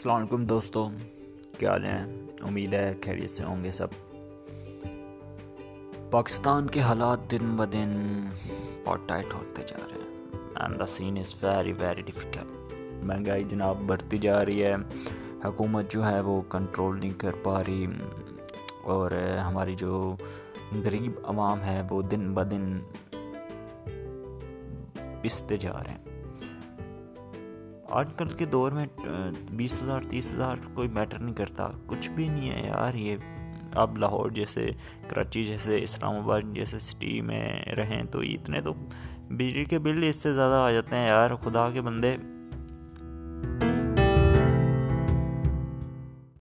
السلام علیکم دوستوں کیا حال ہیں؟ امید ہے خیریت سے ہوں گے سب۔ پاکستان کے حالات دن بہ دن بہت ٹائٹ ہوتے جا رہے ہیں۔ And the scene is very very difficult مہنگائی جناب بڑھتی جا رہی ہے۔ حکومت جو ہے وہ کنٹرول نہیں کر پا رہی۔ اور ہماری جو غریب عوام ہے وہ دن بہ دن پستے جا رہے ہیں۔ آج کل کے دور میں بیس ہزار، تیس ہزار کوئی میٹر نہیں کرتا، کچھ بھی نہیں ہے یار یہ۔ اب لاہور جیسے، کراچی جیسے، اسلام آباد جیسے سٹی میں رہیں تو اتنے تو بجلی کے بل اس سے زیادہ آ جاتے ہیں یار، خدا کے بندے۔